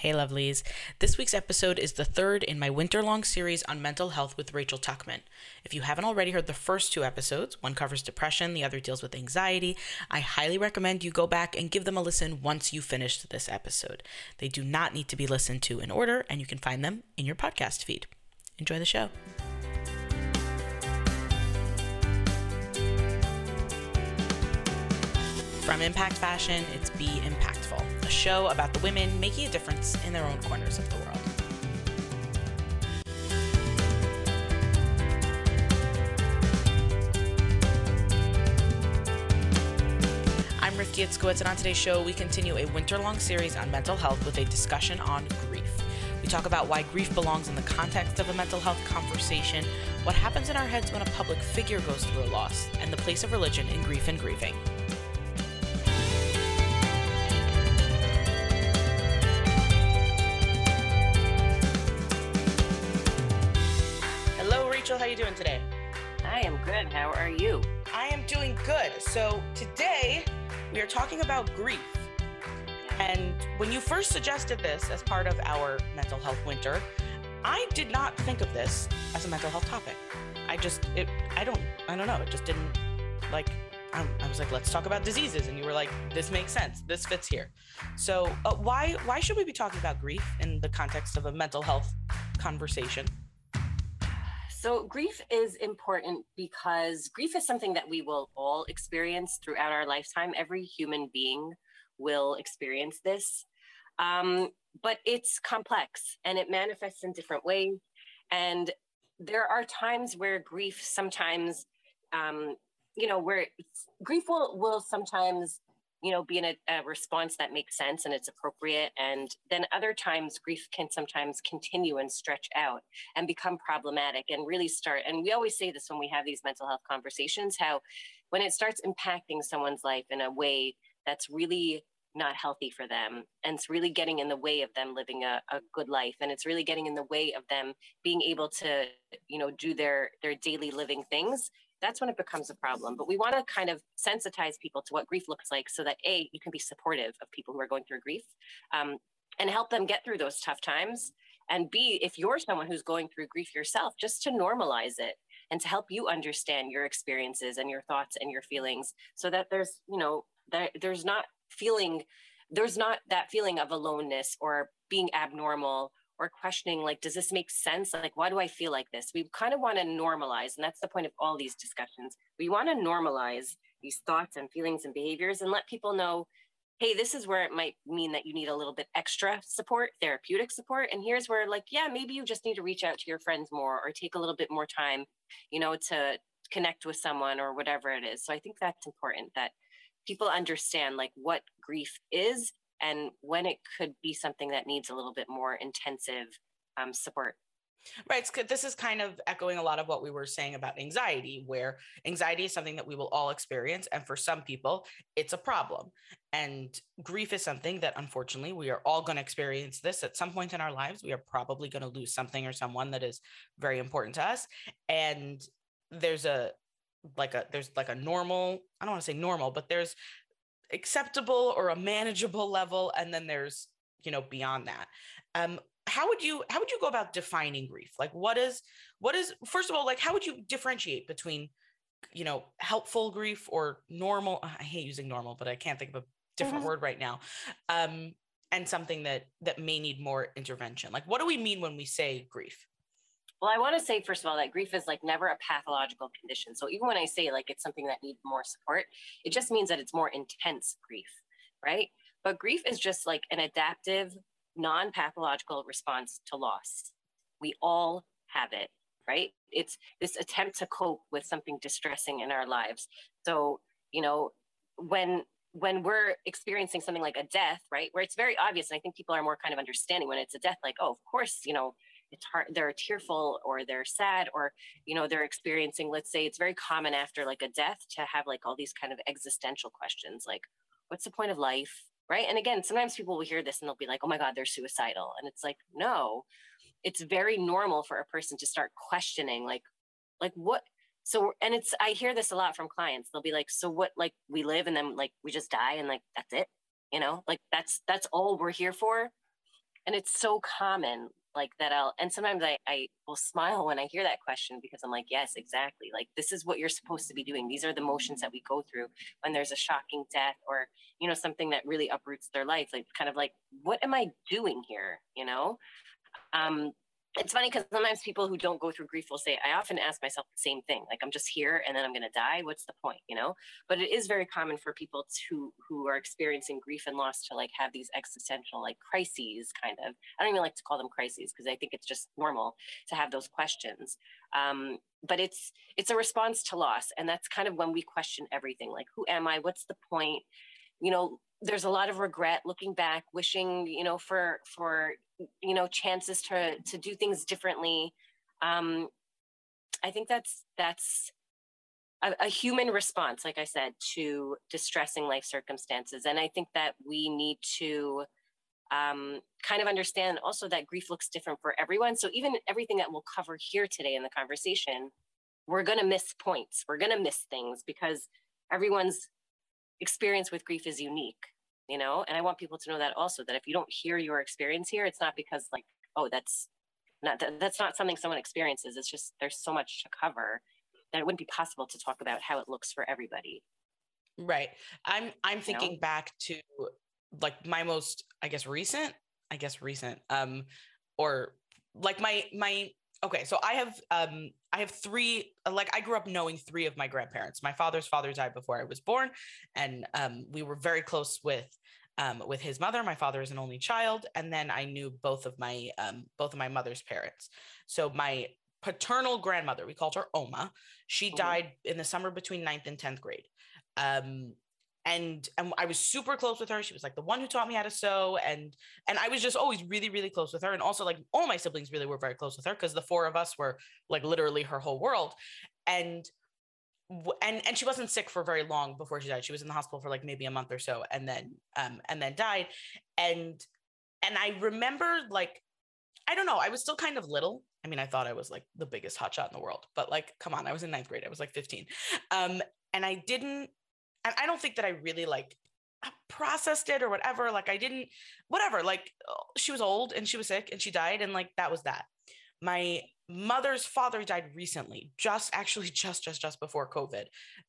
Hey, lovelies. This week's episode is the third in my winter long series on mental health with Rachel Tuckman. If you haven't already heard the first two episodes, one covers depression, the other deals with anxiety, I highly recommend you go back and give them a listen once you finished this episode. They do not need to be listened to in order, and you can find them in your podcast feed. Enjoy the show. From Impact Fashion, it's Be Impactful a show about the women making a difference in their own corners of the world. I'm Rifki Itzkowitz, and on today's show, we continue a winter long series on mental health with a discussion on grief. We talk about why grief belongs in the context of a mental health conversation, what happens in our heads when a public figure goes through a loss, and the place of religion in grief and grieving. You doing today? I am good. How are you? I am doing good. So today we are talking about grief. And when you first suggested this as part of our mental health winter, I did not think of this as a mental health topic. I just, it, I don't, I don't know. It just didn't like, I, I was like, let's talk about diseases. And you were like, this makes sense. This fits here. So uh, why, why should we be talking about grief in the context of a mental health conversation? So, grief is important because grief is something that we will all experience throughout our lifetime. Every human being will experience this. Um, but it's complex and it manifests in different ways. And there are times where grief sometimes, um, you know, where grief will, will sometimes you know, be in a, a, response that makes sense and it's appropriate. And then other times, grief can sometimes continue and stretch out and become problematic and really start. And we always say this when we have these mental health conversations how when it starts impacting someone's life in a way that's really not healthy for them and it's really getting in the way of them living a, a good life and it's really getting in the way of them being able to you know do their their daily living things that's when it becomes a problem. But we want to kind of sensitize people to what grief looks like so that A, you can be supportive of people who are going through grief um, and help them get through those tough times. And B, if you're someone who's going through grief yourself, just to normalize it and to help you understand your experiences and your thoughts and your feelings so that there's, you know, there, there's not feeling, there's not that feeling of aloneness or being abnormal or questioning like does this make sense? Like why do i feel like this? We kind of want to normalize and that's the point of all these discussions. We want to normalize these thoughts and feelings and behaviors and let people know hey this is where it might mean that you need a little bit extra support therapeutic support and here's where like yeah maybe you just need to reach out to your friends more or take a little bit more time you know to connect with someone or whatever it is. So i think that's important that people understand like what grief is and when it could be something that needs a little bit more intensive um, support. Right. This is kind of echoing a lot of what we were saying about anxiety, where anxiety is something that we will all experience. And for some people, it's a problem. And grief is something that unfortunately we are all going to experience this at some point in our lives. We are probably going to lose something or someone that is very important to us. And there's a, like a there's like a normal i don't want to say normal but there's acceptable or a manageable level and then there's you know beyond that. Um how would you how would you go about defining grief? Like what is what is first of all like how would you differentiate between you know helpful grief or normal i hate using normal but i can't think of a different mm-hmm. word right now um and something that that may need more intervention? Like what do we mean when we say grief well, I want to say, first of all, that grief is like never a pathological condition. So even when I say like it's something that needs more support, it just means that it's more intense grief, right? But grief is just like an adaptive, non pathological response to loss. We all have it, right? It's this attempt to cope with something distressing in our lives. So, you know, when when we're experiencing something like a death, right, where it's very obvious, and I think people are more kind of understanding when it's a death, like, oh, of course, you know, it's hard they're tearful or they're sad or you know they're experiencing let's say it's very common after like a death to have like all these kind of existential questions like what's the point of life? Right? And again sometimes people will hear this and they'll be like oh my god they're suicidal. And it's like no it's very normal for a person to start questioning like like what so and it's i hear this a lot from clients. They'll be like so what like we live and then like we just die and like that's it? You know? Like that's that's all we're here for. And it's so common like that I'll and sometimes I, I will smile when I hear that question because I'm like, yes, exactly. Like this is what you're supposed to be doing. These are the motions that we go through when there's a shocking death or, you know, something that really uproots their life. Like kind of like, what am I doing here? You know? Um, it's funny because sometimes people who don't go through grief will say, I often ask myself the same thing. Like I'm just here and then I'm gonna die. What's the point? You know? But it is very common for people to who are experiencing grief and loss to like have these existential like crises kind of. I don't even like to call them crises because I think it's just normal to have those questions. Um, but it's it's a response to loss. And that's kind of when we question everything. Like, who am I? What's the point? You know, there's a lot of regret looking back wishing you know for for you know chances to to do things differently. Um i think that's that's a, a, human response like i said to distressing life circumstances. And i think that we need to um, kind of understand also that grief looks different for everyone. So even everything that we'll cover here today in the conversation we're going to miss points. We're going to miss things because everyone's experience with grief is unique you know? And i want people to know that also that if you don't hear your experience here it's not because like oh that's not that's not something someone experiences. It's just there's so much to cover that it wouldn't be possible to talk about how it looks for everybody. Right. I'm i'm thinking know? back to like my most i guess recent i guess recent um or like my my okay so i have um i have three like i grew up knowing three of my grandparents. My father's father died before i was born and um we were very close with um with his mother. My father is an only child and then i knew both of my um both of my mother's parents. So my paternal grandmother we called her oma she mm-hmm. died in the summer between 9th and 10th grade. Um and and I was super close with her. She was like the one who taught me how to sew, and and I was just always really really close with her. And also like all my siblings really were very close with her because the four of us were like literally her whole world. And and and she wasn't sick for very long before she died. She was in the hospital for like maybe a month or so, and then um and then died. And and I remember like I don't know. I was still kind of little. I mean, I thought I was like the biggest hotshot in the world, but like, come on, I was in ninth grade. I was like 15. Um, and I didn't and I don't think that I really like processed it or whatever. Like I didn't, whatever. Like she was old and she was sick and she died, and like that was that. My mother's father died recently, just actually just just just before COVID,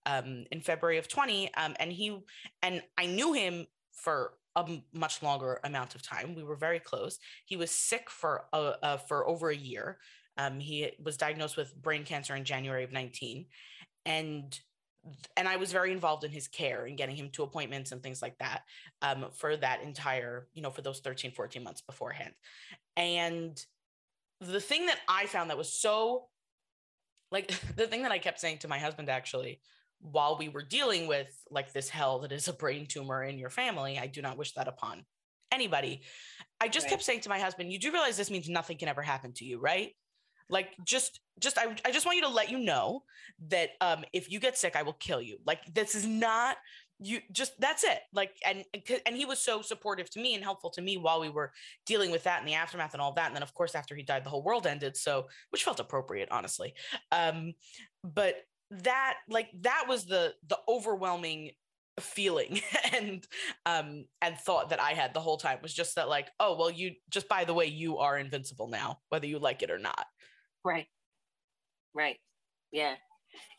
um, in February of 20. Um, and he and I knew him for a much longer amount of time. We were very close. He was sick for uh, uh, for over a year. Um, he was diagnosed with brain cancer in January of 19, and and I was very involved in his care and getting him to appointments and things like that um, for that entire, you know, for those 13, 14 months beforehand. And the thing that I found that was so, like, the thing that I kept saying to my husband actually, while we were dealing with like this hell that is a brain tumor in your family, I do not wish that upon anybody. I just right. kept saying to my husband, you do realize this means nothing can ever happen to you, right? Like just just I, I just want you to let you know that um if you get sick, I will kill you. Like this is not you just that's it. Like and and he was so supportive to me and helpful to me while we were dealing with that and the aftermath and all that. And then of course after he died the whole world ended. So which felt appropriate honestly. Um but that like that was the the overwhelming feeling and um and thought that I had the whole time was just that like oh well you just by the way you are invincible now whether you like it or not Right. Right. Yeah.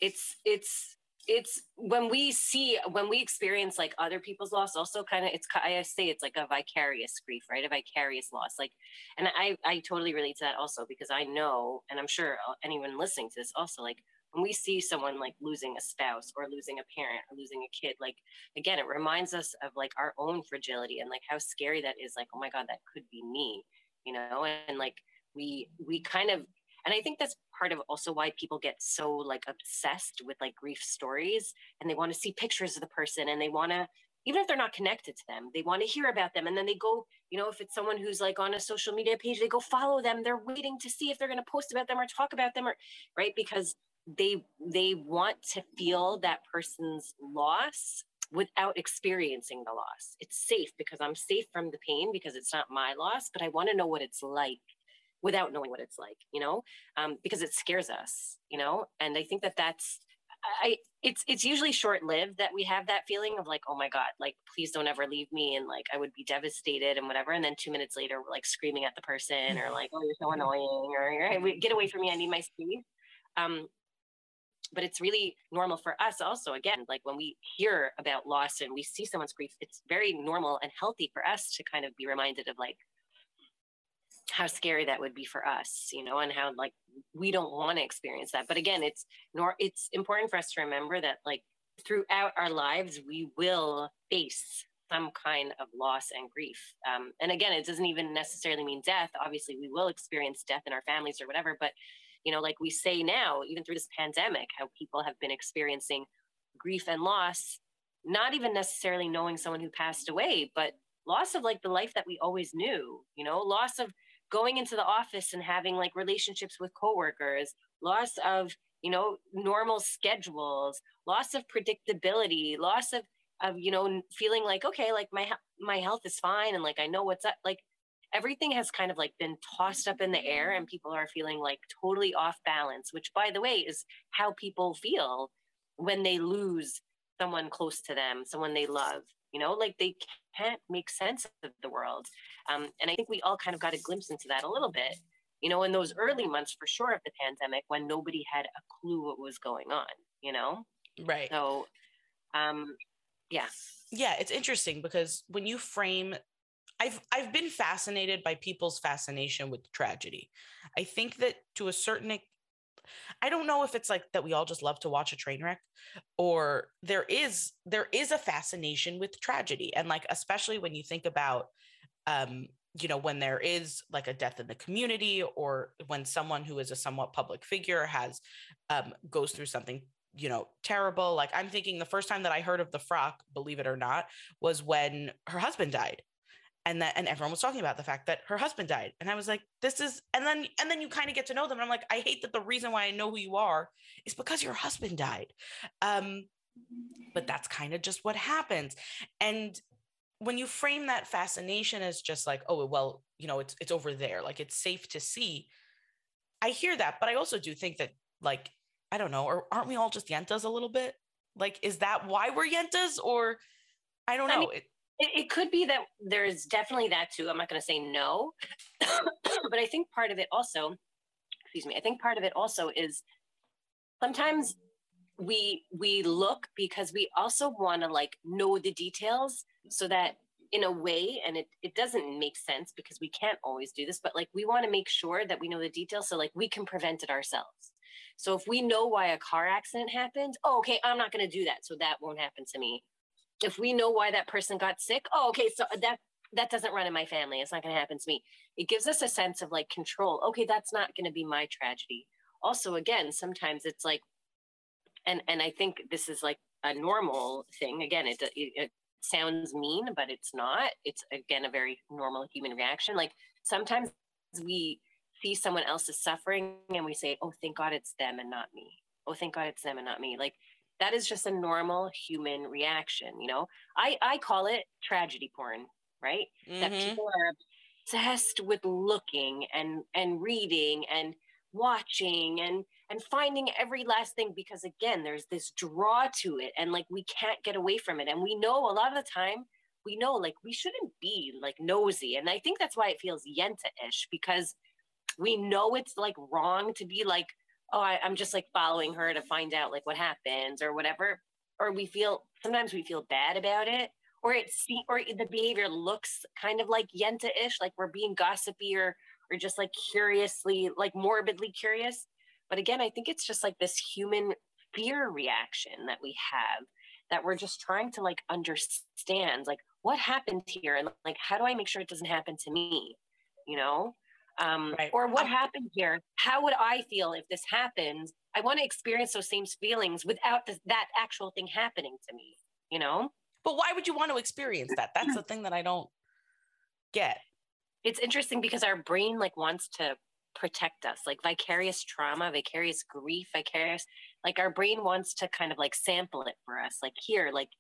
It's it's it's when we see when we experience like other people's loss also kind of it's i say it's like a vicarious grief right a vicarious loss like and i i totally relate to that also because i know and i'm sure uh, anyone listening to this also like when we see someone like losing a spouse or losing a parent or losing a kid like again it reminds us of like our own fragility and like how scary that is like oh my god that could be me you know and like we we kind of and i think that's part of also why people get so like obsessed with like grief stories and they want to see pictures of the person and they want to even if they're not connected to them they want to hear about them and then they go you know if it's someone who's like on a social media page they go follow them they're waiting to see if they're going to post about them or talk about them or right? Because they they want to feel that person's loss without experiencing the loss. It's safe because i'm safe from the pain because it's not my loss but i want to know what it's like without knowing what it's like, you know, um, because it scares us, you know. And I think that that's I it's it's usually short lived that we have that feeling of like, oh my God, like please don't ever leave me. And like I would be devastated and whatever. And then two minutes later, we're like screaming at the person or like, oh, you're so annoying or get away from me. I need my space. Um, but it's really normal for us also again like when we hear about loss and we see someone's grief it's very normal and healthy for us to kind of be reminded of like how scary that would be for us you know and how like we don't want to experience that. But again it's nor it's important for us to remember that like throughout our lives we will face some kind of loss and grief. Um, and again it doesn't even necessarily mean death. Obviously we will experience death in our families or whatever but you know like we say now even through this pandemic how people have been experiencing grief and loss not even necessarily knowing someone who passed away but loss of like the life that we always knew you know loss of going into the office and having like relationships with coworkers loss of you know normal schedules loss of predictability loss of of you know feeling like okay like my my health is fine and like i know what's up like everything has kind of like been tossed up in the air and people are feeling like totally off balance which by the way is how people feel when they lose someone close to them someone they love you know like they can't make sense of the world. Um, and i think we all kind of got a glimpse into that a little bit you know in those early months for sure of the pandemic when nobody had a clue what was going on you know? Right. So um yeah. Yeah it's interesting because when you frame I've I've been fascinated by people's fascination with tragedy. I think that to a certain I don't know if it's like that we all just love to watch a train wreck or there is there is a fascination with tragedy. And like especially when you think about um you know when there is like a death in the community or when someone who is a somewhat public figure has um goes through something you know terrible. Like i'm thinking the first time that i heard of the frock believe it or not was when her husband died and that and everyone was talking about the fact that her husband died. And i was like this is and then and then you kind of get to know them. And i'm like i hate that the reason why i know who you are is because your husband died. Um but that's kind of just what happens. And when you frame that fascination as just like oh well you know it's it's over there like it's safe to see i hear that. But i also do think that like i don't know or aren't we all just yentas a little bit? Like is that why we're yentas or i don't know I mean, it, it, it could be that there's definitely that too. I'm not going to say no, but I think part of it also, excuse me, I think part of it also is sometimes we we look because we also want to like know the details so that in a way and it, it doesn't make sense because we can't always do this but like we want to make sure that we know the details so like we can prevent it ourselves so if we know why a car accident happened oh, okay i'm not going to do that so that won't happen to me if we know why that person got sick, oh, okay, so that that doesn't run in my family. It's not going to happen to me. It gives us a sense of like control. Okay, that's not going to be my tragedy. Also, again, sometimes it's like, and and I think this is like a normal thing. Again, it, it, it sounds mean, but it's not. It's again a very normal human reaction. Like sometimes we see someone else's suffering and we say, "Oh, thank God it's them and not me." Oh, thank God it's them and not me. Like that is just a normal human reaction you know? I i call it tragedy porn right? Mm-hmm. that people are obsessed with looking and and reading and watching and and finding every last thing because again there's this draw to it and like we can't get away from it. And we know a lot of the time we know like we shouldn't be like nosy. And i think that's why it feels yenta-ish because we know it's like wrong to be like oh, I, I'm just like following her to find out like what happens or whatever. Or we feel sometimes we feel bad about it, or it's or the behavior looks kind of like yenta-ish, like we're being gossipy or or just like curiously, like morbidly curious. But again, I think it's just like this human fear reaction that we have that we're just trying to like understand like what happened here and like how do I make sure it doesn't happen to me? You know? Um, right. or what happened here? How would i feel if this happens i want to experience those same feelings without this, that actual thing happening to me you know? But why would you want to experience that? That's the thing that i don't get. It's interesting because our brain like wants to protect us like vicarious trauma vicarious grief vicarious like our brain wants to kind of like sample it for us like here like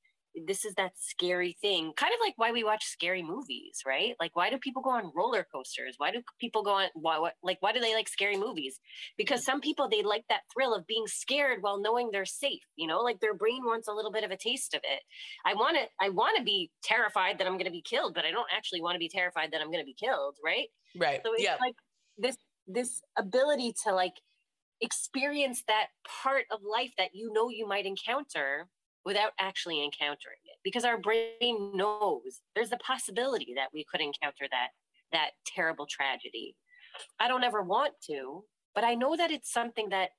this is that scary thing kind of like why we watch scary movies right? Like why do people go on roller coasters? Why do people go on why what like why do they like scary movies? Because mm. some people they like that thrill of being scared while knowing they're safe you know? Like their brain wants a little bit of a taste of it. I want to i want to be terrified that i'm going to be killed but i don't actually want to be terrified that i'm going to be killed right? Right so it's yeah. like this this ability to like experience that part of life that you know you might encounter without actually encountering it because our brain knows there's a possibility that we could encounter that that terrible tragedy. I don't ever want to but i know that it's something that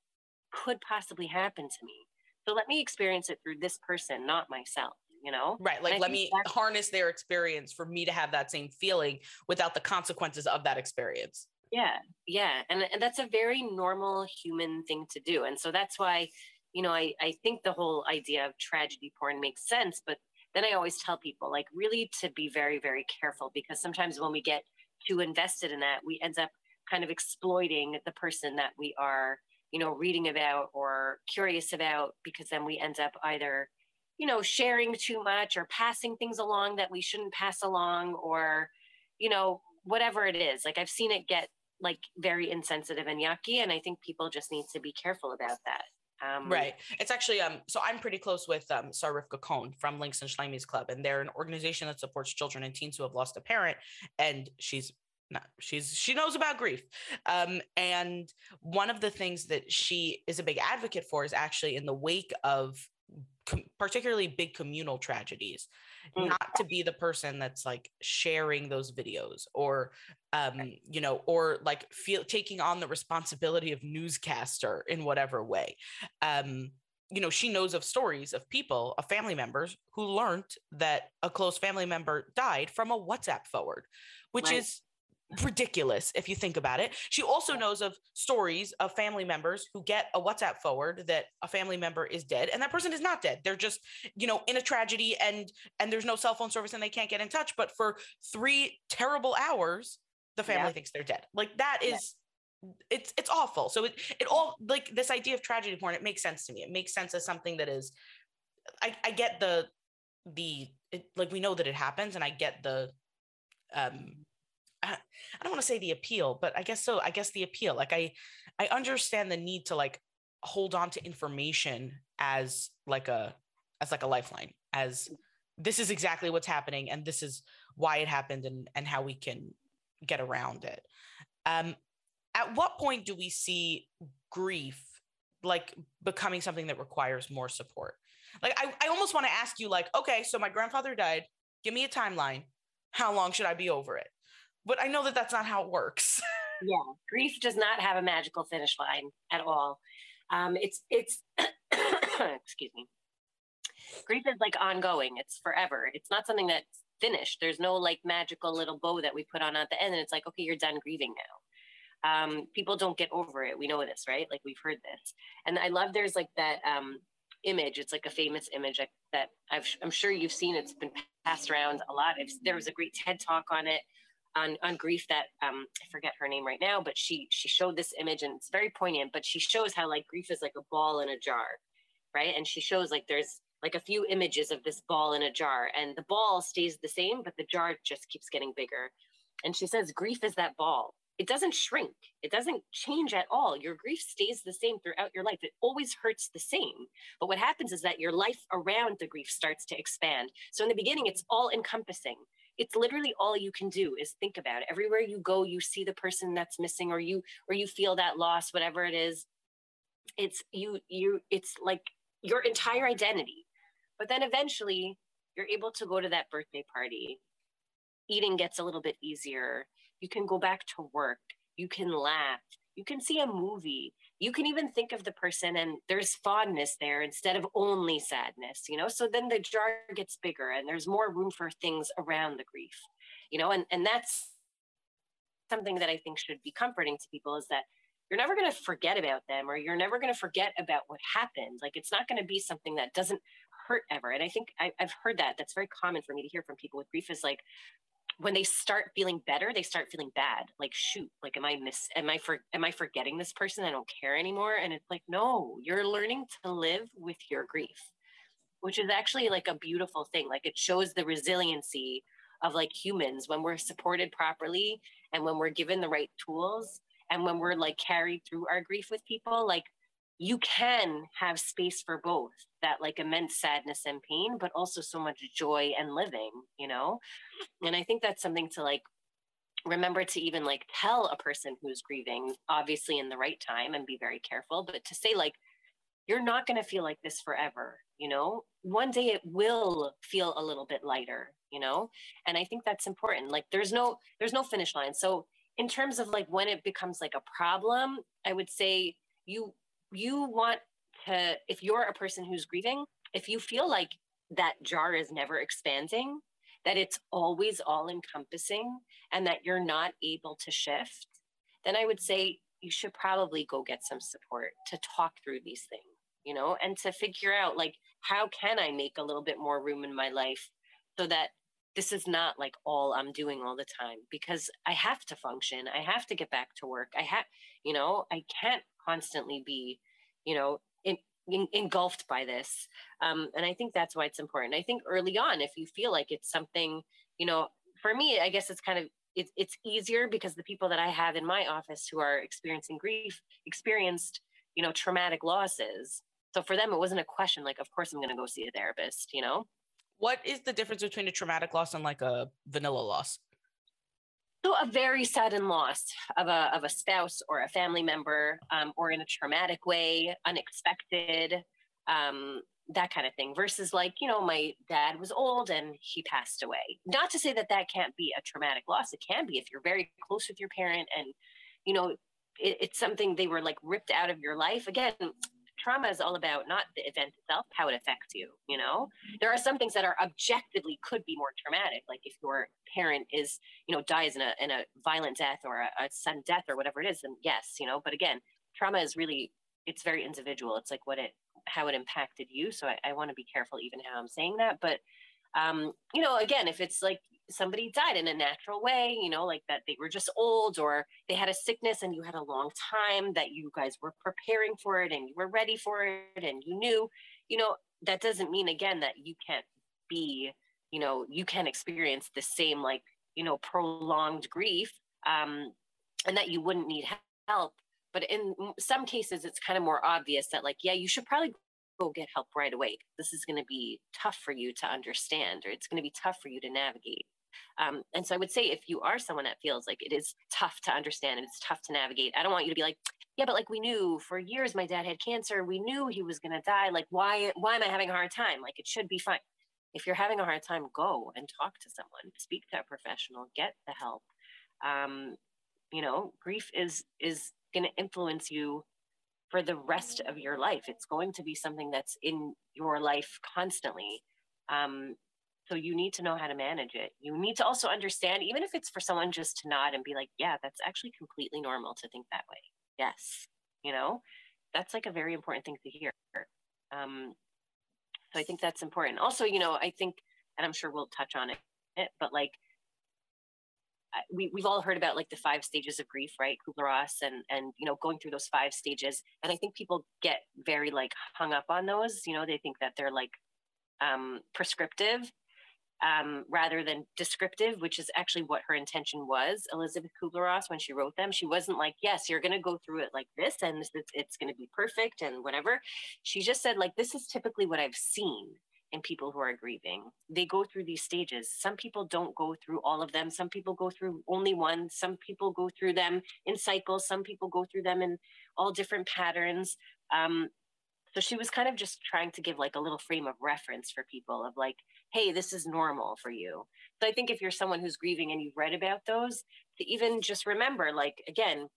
could possibly happen to me. So let me experience it through this person not myself you know? Right like let me harness their experience for me to have that same feeling without the consequences of that experience. Yeah yeah and, and that's a very normal human thing to do and so that's why you know, I, I think the whole idea of tragedy porn makes sense, but then I always tell people like really to be very, very careful because sometimes when we get too invested in that, we end up kind of exploiting the person that we are, you know, reading about or curious about because then we end up either, you know, sharing too much or passing things along that we shouldn't pass along or, you know, whatever it is. Like I've seen it get like very insensitive and yucky. And I think people just need to be careful about that. Um, right. It's actually um. So I'm pretty close with um Sarifka Cohn from Links and Schleimies Club, and they're an organization that supports children and teens who have lost a parent. And she's not. She's she knows about grief. Um, and one of the things that she is a big advocate for is actually in the wake of com- particularly big communal tragedies mm. not to be the person that's like sharing those videos or um you know or like feel taking on the responsibility of newscaster in whatever way um you know she knows of stories of people of family members who learned that a close family member died from a whatsapp forward which right. is ridiculous if you think about it. She also knows of stories of family members who get a WhatsApp forward that a family member is dead and that person is not dead. They're just, you know, in a tragedy and and there's no cell phone service and they can't get in touch, but for 3 terrible hours the family yeah. thinks they're dead. Like that is yeah. it's it's awful. So it it all like this idea of tragedy porn it makes sense to me. It makes sense as something that is I I get the the it, like we know that it happens and I get the um I don't want to say the appeal, but I guess so. I guess the appeal. Like I I understand the need to like hold on to information as like a as like a lifeline as this is exactly what's happening and this is why it happened and and how we can get around it. Um at what point do we see grief like becoming something that requires more support? Like I, I almost want to ask you like, okay, so my grandfather died. Give me a timeline. How long should I be over it? But I know that that's not how it works. yeah, grief does not have a magical finish line at all. Um, it's it's excuse me. Grief is like ongoing. It's forever. It's not something that's finished. There's no like magical little bow that we put on at the end, and it's like okay, you're done grieving now. Um, people don't get over it. We know this, right? Like we've heard this, and I love there's like that um, image. It's like a famous image that I've, I'm sure you've seen. It's been passed around a lot. It's, there was a great TED talk on it on, on grief that um, I forget her name right now, but she she showed this image and it's very poignant. But she shows how like grief is like a ball in a jar, right? And she shows like there's like a few images of this ball in a jar, and the ball stays the same, but the jar just keeps getting bigger. And she says grief is that ball. It doesn't shrink. It doesn't change at all. Your grief stays the same throughout your life. It always hurts the same. But what happens is that your life around the grief starts to expand. So in the beginning, it's all encompassing it's literally all you can do is think about it. Everywhere you go you see the person that's missing or you or you feel that loss whatever it is. It's you you it's like your entire identity. But then eventually you're able to go to that birthday party. Eating gets a little bit easier. You can go back to work. You can laugh. You can see a movie you can even think of the person and there's fondness there instead of only sadness you know? So then the jar gets bigger and there's more room for things around the grief you know? And and that's something that i think should be comforting to people is that you're never going to forget about them or you're never going to forget about what happened. Like it's not going to be something that doesn't hurt ever. And i think I, i've heard that. That's very common for me to hear from people with grief is like when they start feeling better, they start feeling bad. Like, shoot, like, am I miss? Am I for? Am I forgetting this person? I don't care anymore. And it's like, no, you're learning to live with your grief. which is actually like a beautiful thing. Like it shows the resiliency of like humans when we're supported properly and when we're given the right tools and when we're like carried through our grief with people, like you can have space for both that like immense sadness and pain, but also so much joy and living, you know? And I think that's something to like remember to even like tell a person who's grieving, obviously in the right time and be very careful, but to say like, you're not going to feel like this forever, you know? One day it will feel a little bit lighter, you know? And I think that's important. Like there's no there's no finish line. So in terms of like when it becomes like a problem, I would say you you want to if you're a person who's grieving, if you feel like that jar is never expanding, that it's always all encompassing and that you're not able to shift, then I would say you should probably go get some support to talk through these things, you know, and to figure out like, how can I make a little bit more room in my life so that this is not like all I'm doing all the time because I have to function. I have to get back to work. I have, you know, I can't constantly be, you know, in, in, engulfed by this. Um, and I think that's why it's important. I think early on, if you feel like it's something, you know, for me, I guess it's kind of it's it's easier because the people that I have in my office who are experiencing grief experienced, you know, traumatic losses. So for them, it wasn't a question like, of course, I'm going to go see a therapist. You know, what is the difference between a traumatic loss and like a vanilla loss? So a very sudden loss of a of a spouse or a family member, um, or in a traumatic way, unexpected, um, that kind of thing. Versus like you know, my dad was old and he passed away. Not to say that that can't be a traumatic loss. It can be if you're very close with your parent and you know it, it's something they were like ripped out of your life. Again, trauma is all about not the event itself, how it affects you. You know, there are some things that are objectively could be more traumatic, like if your parent is, you know, dies in a in a violent death or a, a sudden death or whatever it is, then yes, you know. But again, trauma is really it's very individual. It's like what it how it impacted you. So I, I want to be careful even how I'm saying that. But um, you know, again, if it's like somebody died in a natural way, you know, like that they were just old or they had a sickness and you had a long time that you guys were preparing for it and you were ready for it and you knew, you know, that doesn't mean again that you can't be, you know, you can't experience the same like, you know, prolonged grief um, and that you wouldn't need help. But in some cases, it's kind of more obvious that, like, yeah, you should probably go get help right away. This is going to be tough for you to understand, or it's going to be tough for you to navigate. Um, and so I would say if you are someone that feels like it is tough to understand and it's tough to navigate, I don't want you to be like, yeah, but like we knew for years my dad had cancer. We knew he was going to die. Like, why, why am I having a hard time? Like, it should be fine. If you're having a hard time, go and talk to someone, speak to a professional, get the help. Um, you know, grief is is going to influence you for the rest of your life. It's going to be something that's in your life constantly. Um, so you need to know how to manage it. You need to also understand, even if it's for someone just to nod and be like, yeah, that's actually completely normal to think that way. Yes. You know, that's like a very important thing to hear. Um, so I think that's important. Also, you know, I think, and I'm sure we'll touch on it, but like we, we've all heard about like the five stages of grief right kubler-ross and and you know going through those five stages and i think people get very like hung up on those you know they think that they're like um, prescriptive um, rather than descriptive, which is actually what her intention was. Elisabeth Kubler-Ross, when she wrote them, she wasn't like, "Yes, you're going to go through it like this, and it's, it's going to be perfect and whatever." She just said, "Like this is typically what I've seen." in people who are grieving. They go through these stages. Some people don't go through all of them. Some people go through only one. Some people go through them in cycles. Some people go through them in all different patterns. Um, so she was kind of just trying to give like a little frame of reference for people of like, hey, this is normal for you. So I think if you're someone who's grieving and you've read about those, to even just remember, like, again,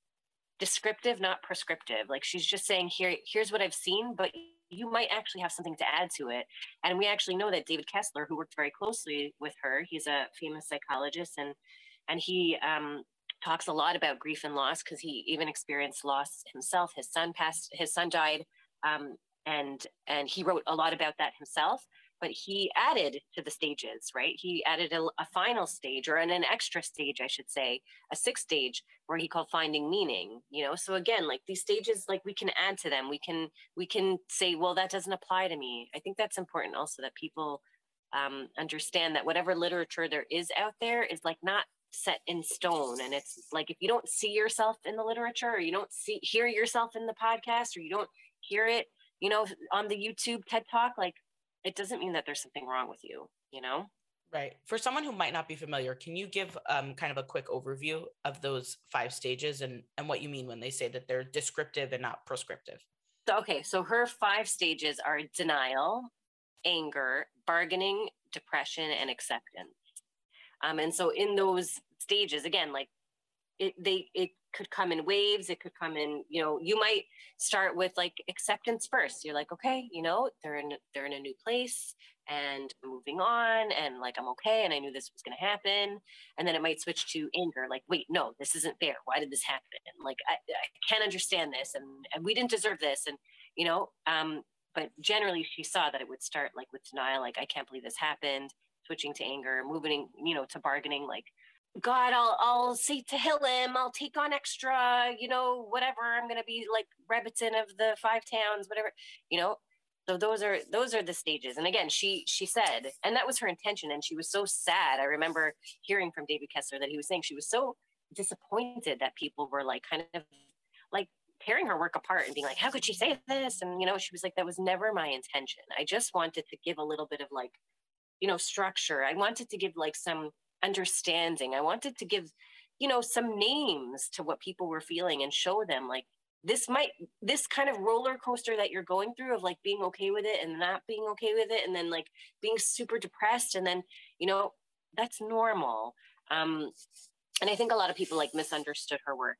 descriptive, not prescriptive. Like she's just saying, here, here's what I've seen, but you might actually have something to add to it. And we actually know that David Kessler, who worked very closely with her, he's a famous psychologist, and and he um, talks a lot about grief and loss because he even experienced loss himself. His son passed, his son died, um, and and he wrote a lot about that himself. But he added to the stages, right? He added a, a, final stage or an, an extra stage, I should say, a sixth stage where he called finding meaning, you know? So again, like these stages, like we can add to them. We can, we can say, well, that doesn't apply to me. I think that's important also that people um, understand that whatever literature there is out there is like not set in stone. And it's like, if you don't see yourself in the literature or you don't see, hear yourself in the podcast or you don't hear it, you know, on the YouTube TED talk, like it doesn't mean that there's something wrong with you, you know? Right. For someone who might not be familiar, can you give um, kind of a quick overview of those five stages and, and what you mean when they say that they're descriptive and not prescriptive? So, okay. So her five stages are denial, anger, bargaining, depression, and acceptance. Um, and so in those stages, again, like it, they, it could come in waves it could come in you know you might start with like acceptance first. You're like okay you know they're in they're in a new place and moving on and like i'm okay and i knew this was going to happen. And then it might switch to anger like wait no this isn't fair. Why did this happen? Like i, I can't understand this and, and we didn't deserve this and you know um but generally she saw that it would start like with denial like i can't believe this happened switching to anger moving you know to bargaining like God, I'll I'll say to him, I'll take on extra, you know, whatever. I'm gonna be like Rebbitzin of the five towns, whatever, you know. So those are those are the stages. And again, she she said, and that was her intention. And she was so sad. I remember hearing from David Kessler that he was saying she was so disappointed that people were like kind of like tearing her work apart and being like, how could she say this? And you know, she was like, that was never my intention. I just wanted to give a little bit of like, you know, structure. I wanted to give like some understanding. I wanted to give, you know, some names to what people were feeling and show them like this might this kind of roller coaster that you're going through of like being okay with it and not being okay with it and then like being super depressed and then you know that's normal um and i think a lot of people like misunderstood her work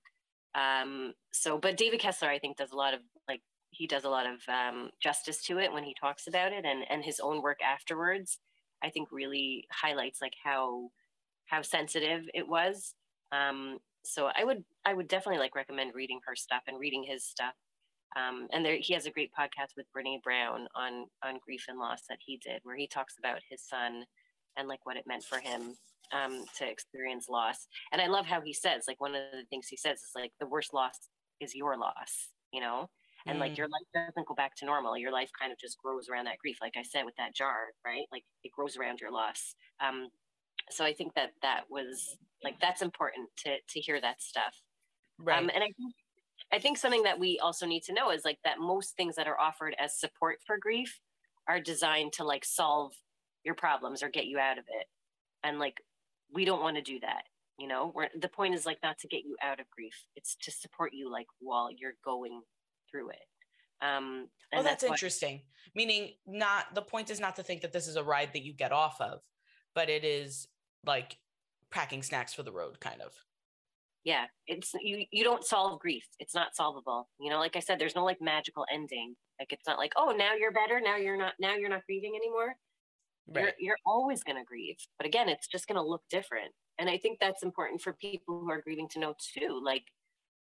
um so but david kessler i think does a lot of like he does a lot of um, justice to it when he talks about it and and his own work afterwards i think really highlights like how how sensitive it was. Um, so I would I would definitely like recommend reading her stuff and reading his stuff. Um, and there he has a great podcast with Brene Brown on on grief and loss that he did, where he talks about his son and like what it meant for him um, to experience loss. And I love how he says like one of the things he says is like the worst loss is your loss, you know. And mm. like your life doesn't go back to normal. Your life kind of just grows around that grief, like I said with that jar, right? Like it grows around your loss. Um, so I think that that was like that's important to to hear that stuff. Right. Um, and I think I think something that we also need to know is like that most things that are offered as support for grief are designed to like solve your problems or get you out of it. And like we don't want to do that. You know, where the point is like not to get you out of grief. It's to support you like while you're going through it. Um, oh, that's, that's interesting. Meaning, not the point is not to think that this is a ride that you get off of, but it is like packing snacks for the road kind of. Yeah it's you you don't solve grief. It's not solvable. You know like i said there's no like magical ending. Like it's not like oh now you're better. Now you're not now you're not grieving anymore. Right. you're, you're always going to grieve. But again it's just going to look different. And i think that's important for people who are grieving to know too like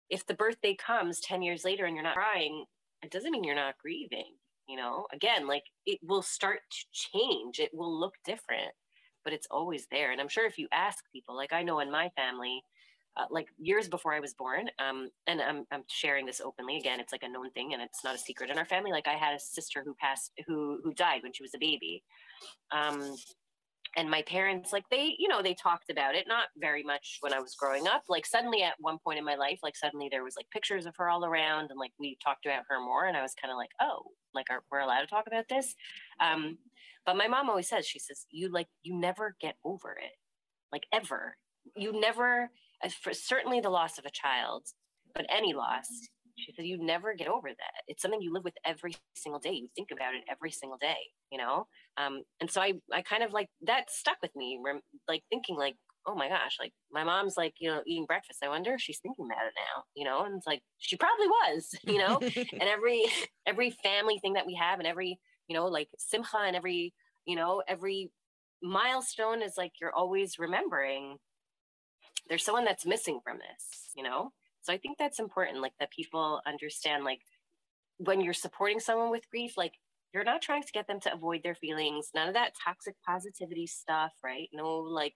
if the birthday comes 10 years later and you're not crying it doesn't mean you're not grieving you know? Again like it will start to change. It will look different but it's always there. And I'm sure if you ask people, like I know in my family, uh, like years before I was born, um, and I'm, I'm sharing this openly again, it's like a known thing and it's not a secret in our family. Like I had a sister who passed, who, who died when she was a baby. Um, and my parents, like they, you know, they talked about it, not very much when I was growing up. Like suddenly at one point in my life, like suddenly there was like pictures of her all around and like we talked about her more. And I was kind of like, oh, like are, we're allowed to talk about this. Um, but my mom always says, she says, you like, you never get over it, like ever. You never, for certainly the loss of a child, but any loss, she said, you never get over that. It's something you live with every single day. You think about it every single day, you know? Um, and so I, I kind of like that stuck with me, like thinking like, oh my gosh, like my mom's like, you know, eating breakfast. I wonder if she's thinking about it now, you know? And it's like, she probably was, you know? and every, every family thing that we have and every, you know, like simcha and every, you know, every milestone is like you're always remembering there's someone that's missing from this, you know? So I think that's important, like that people understand, like when you're supporting someone with grief, like you're not trying to get them to avoid their feelings. None of that toxic positivity stuff, right? No like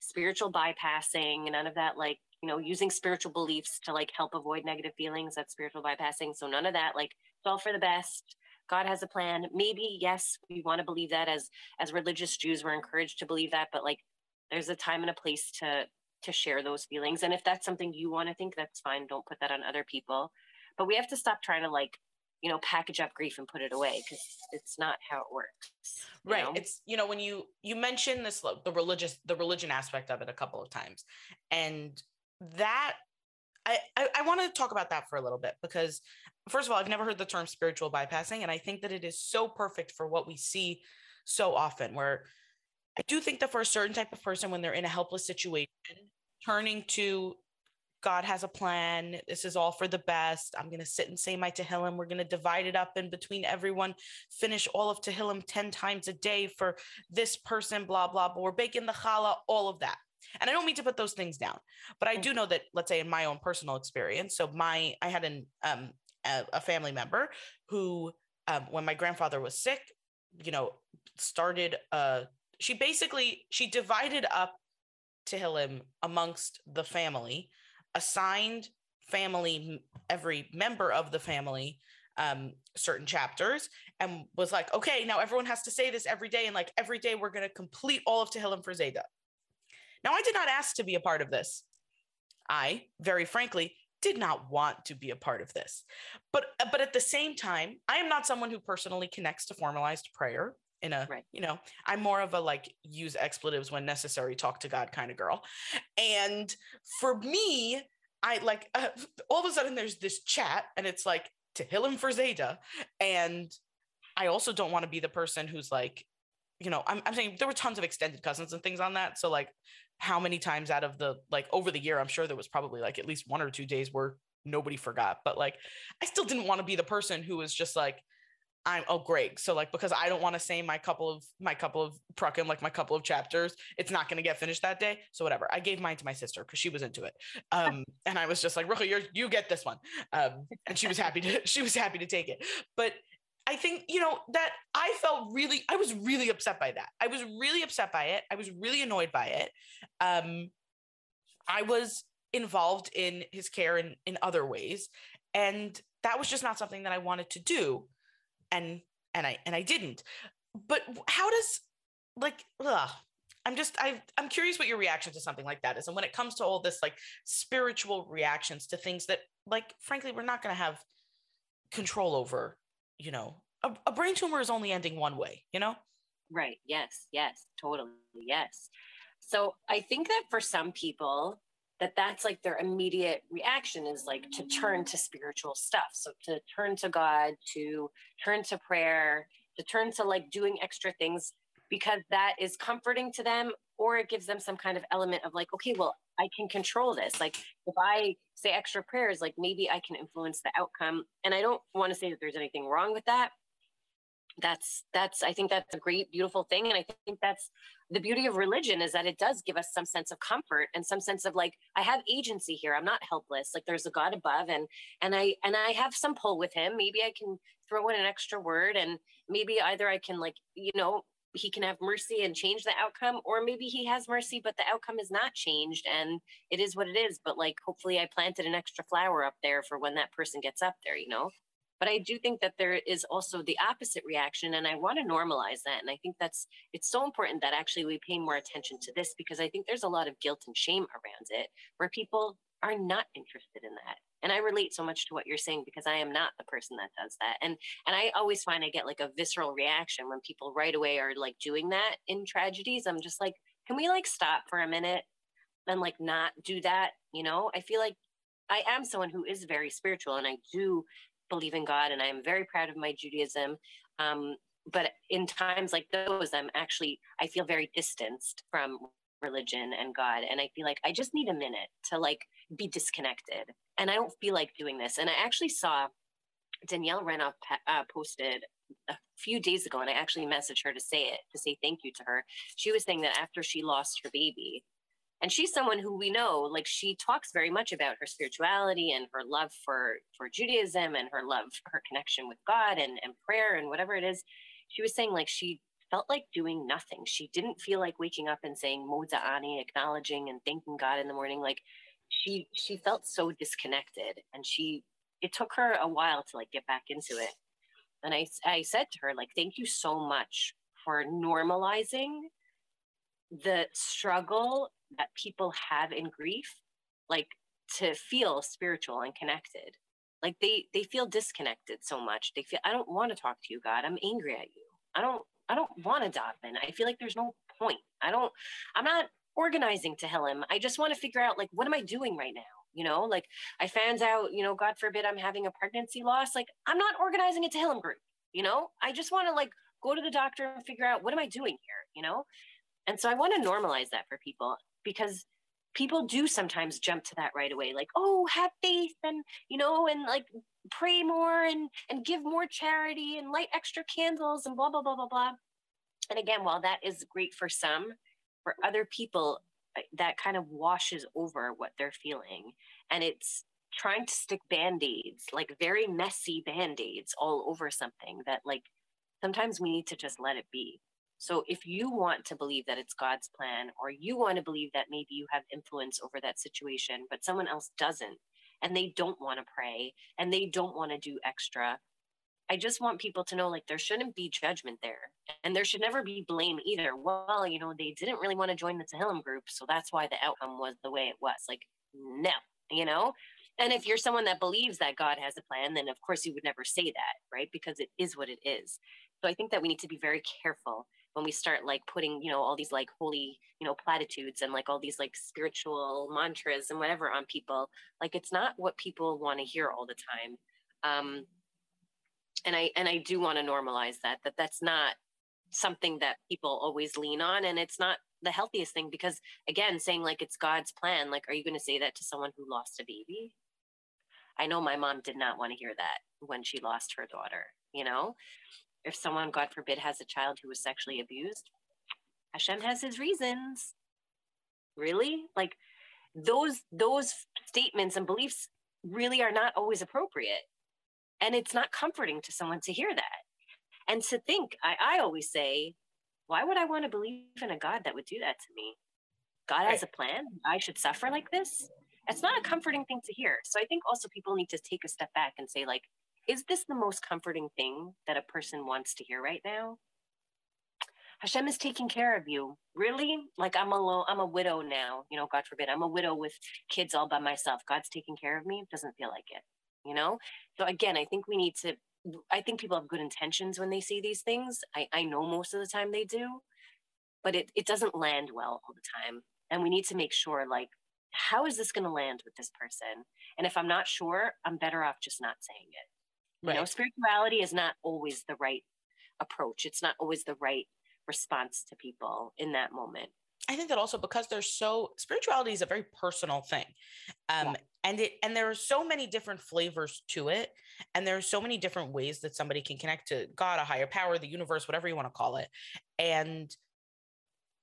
spiritual bypassing, none of that like, you know, using spiritual beliefs to like help avoid negative feelings. That's spiritual bypassing. So none of that, like it's all for the best. God has a plan. Maybe, yes, we want to believe that as as religious Jews, we're encouraged to believe that, but like there's a time and a place to to share those feelings. And if that's something you want to think, that's fine. Don't put that on other people. But we have to stop trying to like you know package up grief and put it away because it's not how it works right know? it's you know when you you mentioned this the religious the religion aspect of it a couple of times and that I, I, I want to talk about that for a little bit because first of all, I've never heard the term spiritual bypassing, and I think that it is so perfect for what we see so often. Where I do think that for a certain type of person, when they're in a helpless situation, turning to God has a plan. This is all for the best. I'm going to sit and say my Tehillim. We're going to divide it up in between everyone, finish all of Tehillim 10 times a day for this person, blah, blah, blah. We're baking the challah, all of that. And I don't mean to put those things down, but I do know that, let's say in my own personal experience, so my, I had an, um, a, a family member who, um, when my grandfather was sick, you know, started, uh, she basically, she divided up Tehillim amongst the family assigned family every member of the family um, certain chapters and was like, okay, now everyone has to say this every day. And like every day we're going to complete all of Tehillim for Zayda. Now, I did not ask to be a part of this. I, very frankly, did not want to be a part of this. But but at the same time, I am not someone who personally connects to formalized prayer in a right. you know i'm more of a like use expletives when necessary talk to god kind of girl. And for me i like uh, all of a sudden there's this chat and it's like Tehillim for Zayda and i also don't want to be the person who's like you know I'm, I'm saying there were tons of extended cousins and things on that. So like how many times out of the like over the year i'm sure there was probably like at least one or two days where nobody forgot. But like i still didn't want to be the person who was just like I'm oh Greg. So like because I don't want to say my couple of my couple of perakim, like my couple of chapters, it's not gonna get finished that day. So whatever. I gave mine to my sister because she was into it. Um, and I was just like, Rucha, you you get this one. Um, and she was happy to she was happy to take it. But I think, you know, that I felt really, I was really upset by that. I was really upset by it. I was really annoyed by it. Um, I was involved in his care in, in other ways. And that was just not something that I wanted to do and and I and I didn't. But how does like ugh, I'm just I I'm curious what your reaction to something like that is, and when it comes to all this like spiritual reactions to things that like frankly we're not going to have control over. You know, a, a brain tumor is only ending one way. You know. Right. Yes. Yes. Totally. Yes. So I think that for some people, that that's like their immediate reaction is like to turn to spiritual stuff. So to turn to god to turn to prayer to turn to like doing extra things because that is comforting to them or it gives them some kind of element of like okay well i can control this. Like if i say extra prayers like maybe i can influence the outcome. And i don't want to say that there's anything wrong with that. That's that's i think that's a great beautiful thing. And i think that's the beauty of religion is that it does give us some sense of comfort and some sense of like i have agency here i'm not helpless like there's a god above and and i and i have some pull with him maybe i can throw in an extra word and maybe either i can like you know he can have mercy and change the outcome or maybe he has mercy but the outcome is not changed and it is what it is but like hopefully i planted an extra flower up there for when that person gets up there you know but i do think that there is also the opposite reaction and i want to normalize that and i think that's it's so important that actually we pay more attention to this because i think there's a lot of guilt and shame around it where people are not interested in that and i relate so much to what you're saying because i am not the person that does that and and i always find i get like a visceral reaction when people right away are like doing that in tragedies. I'm just like can we like stop for a minute and like not do that? You know i feel like I am someone who is very spiritual and I do believe in God and I am very proud of my Judaism. Um, but in times like those, I'm actually, I feel very distanced from religion and God. And I feel like I just need a minute to like be disconnected. And I don't feel like doing this. And I actually saw Danielle Renov uh, posted a few days ago, and I actually messaged her to say it, to say thank you to her. She was saying that after she lost her baby, and she's someone who we know like she talks very much about her spirituality and her love for for judaism and her love her connection with god and, and prayer and whatever it is. She was saying like she felt like doing nothing. She didn't feel like waking up and saying moda ani acknowledging and thanking god in the morning. Like she she felt so disconnected and she it took her a while to like get back into it. And i i said to her like thank you so much for normalizing the struggle that people have in grief like to feel spiritual and connected. Like they they feel disconnected so much. They feel i don't want to talk to you god. I'm angry at you. I don't i don't want to daven i feel like there's no point. I don't i'm not organizing Tehillim i just want to figure out like what am i doing right now? You know like i found out you know god forbid i'm having a pregnancy loss like i'm not organizing a Tehillim group you know? I just want to like go to the doctor and figure out what am i doing here? You know? And so I want to normalize that for people because people do sometimes jump to that right away like oh have faith and you know and like pray more and and give more charity and light extra candles and blah blah blah blah blah. And again while that is great for some for other people uh, that kind of washes over what they're feeling. And it's trying to stick band-aids like very messy band-aids all over something that like sometimes we need to just let it be so if you want to believe that it's God's plan, or you want to believe that maybe you have influence over that situation, but someone else doesn't, and they don't want to pray and they don't want to do extra, I just want people to know like there shouldn't be judgment there. And there should never be blame either. Well, you know, they didn't really want to join the Tehillim group. So that's why the outcome was the way it was. Like, no, you know? And if you're someone that believes that God has a plan, then of course you would never say that, right? Because it is what it is. So I think that we need to be very careful when we start like putting you know all these like holy you know platitudes and like all these like spiritual mantras and whatever on people like it's not what people want to hear all the time. Um and i and i do want to normalize that that that's not something that people always lean on and it's not the healthiest thing because again saying like it's god's plan like are you going to say that to someone who lost a baby? I know my mom did not want to hear that when she lost her daughter you know if someone, God forbid, has a child who was sexually abused, Hashem has his reasons. Really? Like those those statements and beliefs really are not always appropriate. And it's not comforting to someone to hear that. And to think, I, I always say, why would I want to believe in a God that would do that to me? God has a plan. I should suffer like this. It's not a comforting thing to hear. So I think also people need to take a step back and say, like, is this the most comforting thing that a person wants to hear right now? Hashem is taking care of you. Really? Like I'm alone, I'm a widow now, you know, God forbid. I'm a widow with kids all by myself. God's taking care of me. It doesn't feel like it, you know? So again, I think we need to I think people have good intentions when they say these things. I, I know most of the time they do, but it, it doesn't land well all the time. And we need to make sure like, how is this going to land with this person? And if I'm not sure, I'm better off just not saying it. Right. You know, spirituality is not always the right approach. It's not always the right response to people in that moment. I think that also because there's so spirituality is a very personal thing. Um, yeah. and it and there are so many different flavors to it. And there are so many different ways that somebody can connect to God, a higher power, the universe, whatever you want to call it. And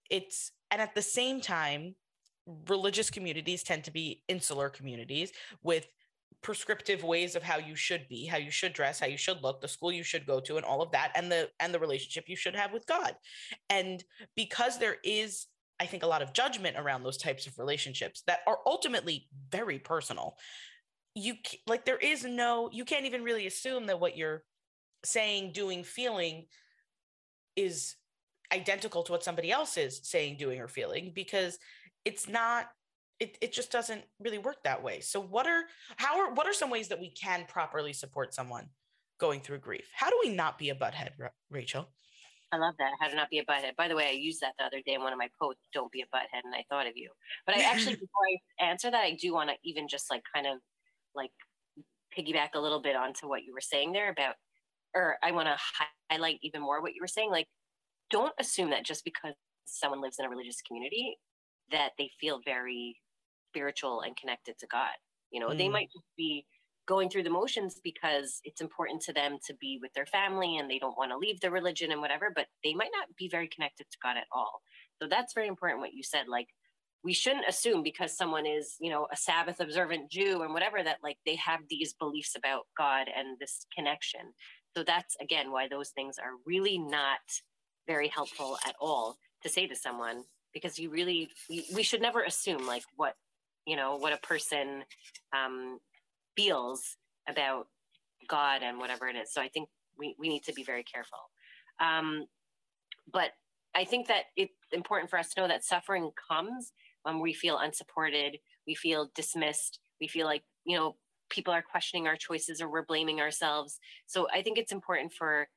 it's and at the same time, religious communities tend to be insular communities with prescriptive ways of how you should be how you should dress how you should look the school you should go to and all of that and the and the relationship you should have with god. And because there is i think a lot of judgment around those types of relationships that are ultimately very personal you like there is no you can't even really assume that what you're saying doing feeling is identical to what somebody else is saying doing or feeling because it's not it, it just doesn't really work that way so what are how are what are some ways that we can properly support someone going through grief how do we not be a butthead rachel I love that. How to not be a butthead. By the way, I used that the other day in one of my posts. Don't be a butthead, and I thought of you. But I actually, before I answer that, I do want to even just like kind of like piggyback a little bit onto what you were saying there about, or I want to highlight even more what you were saying. Like, don't assume that just because someone lives in a religious community that they feel very spiritual and connected to God. You know, mm. they might just be going through the motions because it's important to them to be with their family and they don't want to leave their religion and whatever, but they might not be very connected to God at all. So that's very important what you said. Like, we shouldn't assume because someone is you know a sabbath observant jew and whatever that like they have these beliefs about god and this connection so that's again why those things are really not very helpful at all to say to someone because you really we, we should never assume like what you know what a person um, feels about god and whatever it is. So i think we, we need to be very careful. Um, but i think that it's important for us to know that suffering comes when we feel unsupported we feel dismissed we feel like you know people are questioning our choices or we're blaming ourselves. So i think it's important for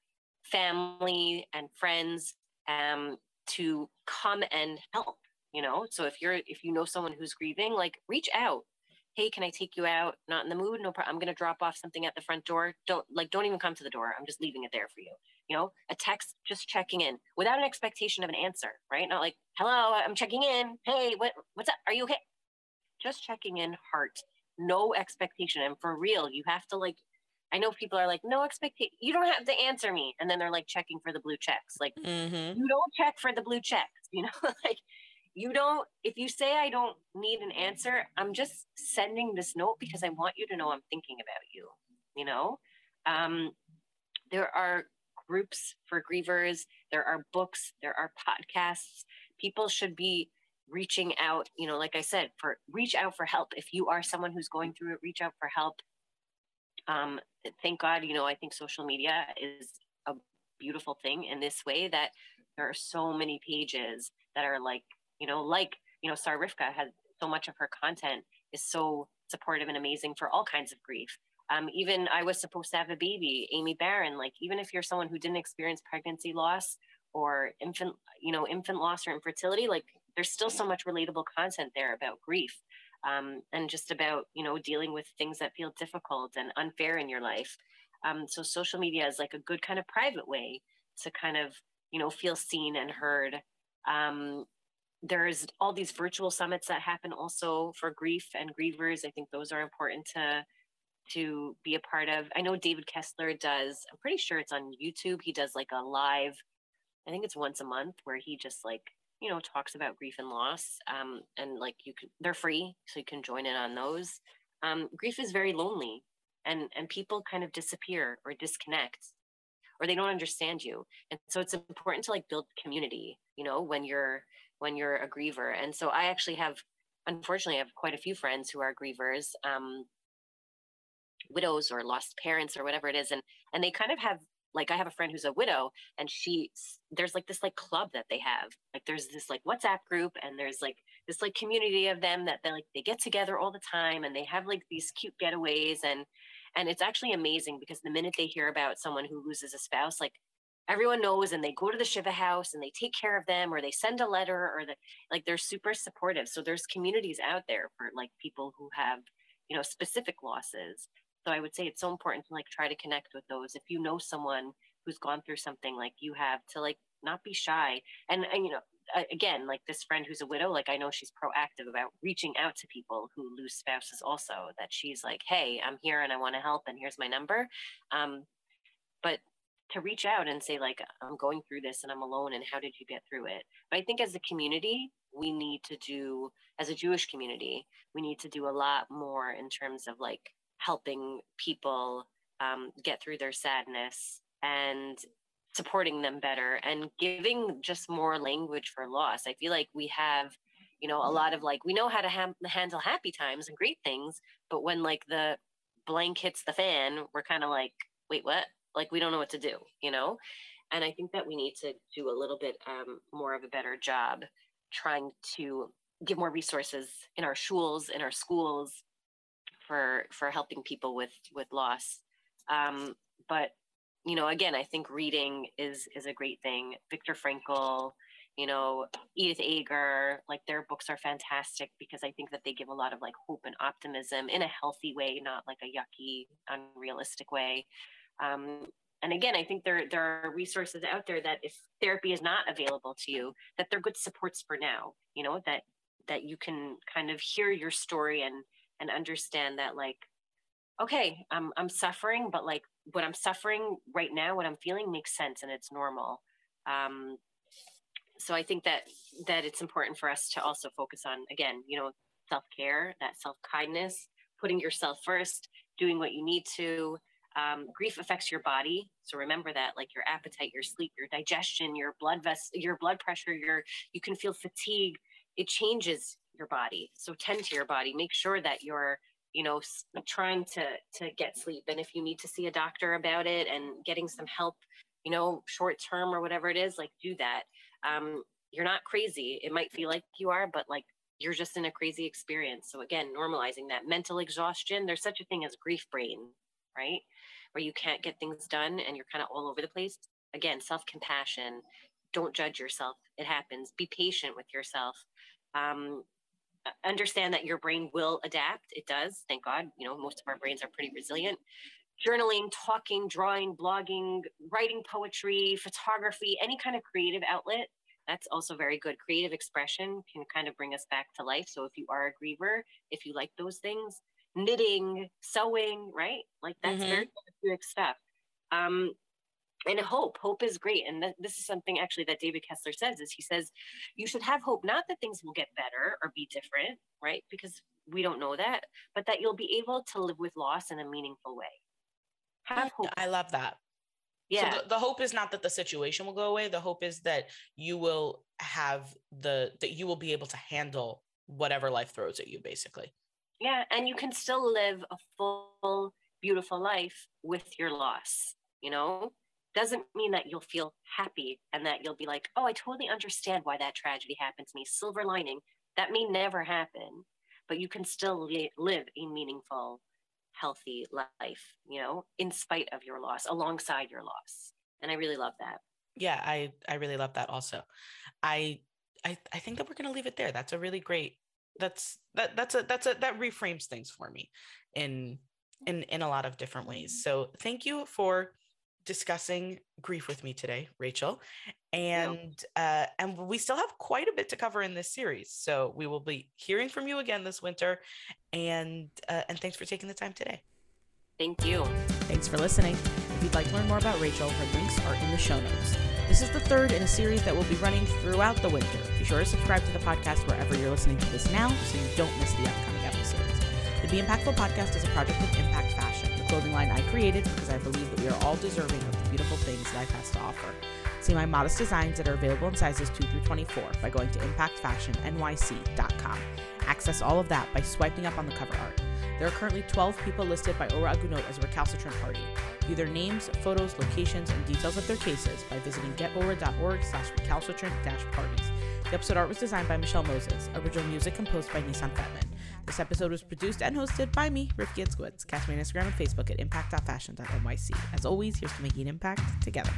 family and friends um, to come and help you know? So if you're if you know someone who's grieving like reach out. Hey can i take you out? Not in the mood no problem i'm going to drop off something at the front door. Don't like don't even come to the door. I'm just leaving it there for you you know? A text just checking in without an expectation of an answer right? Not like hello i'm checking in. Hey what what's up? Are you okay? Just checking in heart. No expectation. And for real you have to like I know people are like, no expectation. You don't have to answer me. And then they're like checking for the blue checks. Like, mm-hmm. you don't check for the blue checks. You know, like you don't, if you say I don't need an answer, I'm just sending this note because I want you to know I'm thinking about you. You know, um, there are groups for grievers, there are books, there are podcasts. People should be reaching out, you know, like I said, for reach out for help. If you are someone who's going through it, reach out for help um, thank God, you know, I think social media is a beautiful thing in this way that there are so many pages that are like, you know, like, you know, Sar Rivka has so much of her content is so supportive and amazing for all kinds of grief. Um, even I was supposed to have a baby, Aimee Baron, like even if you're someone who didn't experience pregnancy loss or infant, you know, infant loss or infertility, like there's still so much relatable content there about grief um, and just about you know dealing with things that feel difficult and unfair in your life um, so social media is like a good kind of private way to kind of you know feel seen and heard um, there's all these virtual summits that happen also for grief and grievers i think those are important to to be a part of. I know david kessler does i'm pretty sure it's on youtube he does like a live i think it's once a month where he just like you know talks about grief and loss um, and like you can they're free so you can join in on those. Um, grief is very lonely and and people kind of disappear or disconnect or they don't understand you. And so it's important to like build community you know when you're when you're a griever. And so i actually have unfortunately i have quite a few friends who are grievers um, widows or lost parents or whatever it is. And and they kind of have like I have a friend who's a widow and she there's like this like club that they have. Like there's this like WhatsApp group and there's like this like community of them that they like they get together all the time and they have like these cute getaways. And and it's actually amazing because the minute they hear about someone who loses a spouse like everyone knows and they go to the shiva house and they take care of them or they send a letter or the like they're super supportive so there's communities out there for like people who have you know specific losses so I would say it's so important to like try to connect with those. If you know someone who's gone through something like you have, to like not be shy. And and you know, again, like this friend who's a widow, like I know she's proactive about reaching out to people who lose spouses. Also, that she's like, hey, I'm here and I want to help, and here's my number. Um, but to reach out and say like i'm going through this and i'm alone and how did you get through it but i think as a community we need to do as a jewish community we need to do a lot more in terms of like helping people um, get through their sadness and supporting them better and giving just more language for loss. I feel like we have, you know, a lot of like, we know how to ha- handle happy times and great things, but when like the blank hits the fan, we're kind of like, wait, what? Like, we don't know what to do, you know? And I think that we need to do a little bit um, more of a better job trying to give more resources in our schools, in our schools, for for helping people with with loss. Um, but you know, again, I think reading is is a great thing. Viktor Frankl, you know, Edith Eger, like their books are fantastic because I think that they give a lot of like hope and optimism in a healthy way, not like a yucky, unrealistic way. Um, and again, I think there there are resources out there that if therapy is not available to you, that they're good supports for now. You know that that you can kind of hear your story and and understand that like okay i'm i'm suffering but like what i'm suffering right now what i'm feeling makes sense and it's normal um so I think that that it's important for us to also focus on again, you know, self care, that self kindness, putting yourself first, doing what you need to. Um, grief affects your body, so remember that, like your appetite, your sleep, your digestion, your blood vessel, your blood pressure, your you can feel fatigue. It changes your body, so tend to your body. Make sure that you're you know trying to to get sleep and if you need to see a doctor about it and getting some help you know short term or whatever it is like do that um, you're not crazy. It might feel like you are, but like you're just in a crazy experience. So again, normalizing that mental exhaustion. There's such a thing as grief brain, right? Where you can't get things done and you're kind of all over the place. Again, self compassion. Don't judge yourself. It happens. Be patient with yourself. Um, understand that your brain will adapt. It does. Thank God. You know, most of our brains are pretty resilient journaling, talking, drawing, blogging, writing poetry, photography, any kind of creative outlet. That's also very good. Creative expression can kind of bring us back to life. So if you are a griever, if you like those things, knitting, sewing, right? Like that's mm-hmm. very therapeutic stuff. Um, and hope hope is great and th- this is something actually that david kessler says is he says you should have hope not that things will get better or be different right because we don't know that but that you'll be able to live with loss in a meaningful way have hope. I love that. Yeah. So the, the hope is not that the situation will go away. The hope is that you will have the that you will be able to handle whatever life throws at you, basically. Yeah, and you can still live a full, beautiful life with your loss. You know, doesn't mean that you'll feel happy and that you'll be like, oh, I totally understand why that tragedy happened to me. Silver lining. That may never happen, but you can still li- live a meaningful healthy life, you know, in spite of your loss, alongside your loss. And I really love that. Yeah, I I really love that also. I I I think that we're going to leave it there. That's a really great that's that that's a that's a that reframes things for me in in in a lot of different ways. So, thank you for discussing grief with me today, Rachel. And uh, and we still have quite a bit to cover in this series. So we will be hearing from you again this winter. And uh, and thanks for taking the time today. Thank you. Thanks for listening. If you'd like to learn more about Rachel, her links are in the show notes. This is the third in a series that will be running throughout the winter. Be sure to subscribe to the podcast wherever you're listening to this now so you don't miss the upcoming episodes. The Be Impactful podcast is a project of Impact Fashion the clothing line I created because I believe that we are all deserving of the beautiful things life has to offer. See my modest designs that are available in sizes 2 through 24 by going to impactfashionnyc.com. Access all of that by swiping up on the cover art. There are currently 12 people listed by Ora Agunot as a recalcitrant party. View their names, photos, locations, and details of their cases by visiting getora.org slash recalcitrant parties. The episode art was designed by Michelle Moses. Original music composed by Nissan Fatman. This episode was produced and hosted by me, Rifki Itzkowitz. Catch me on Instagram and Facebook at impact.fashion.nyc. As always, here's to making impact together.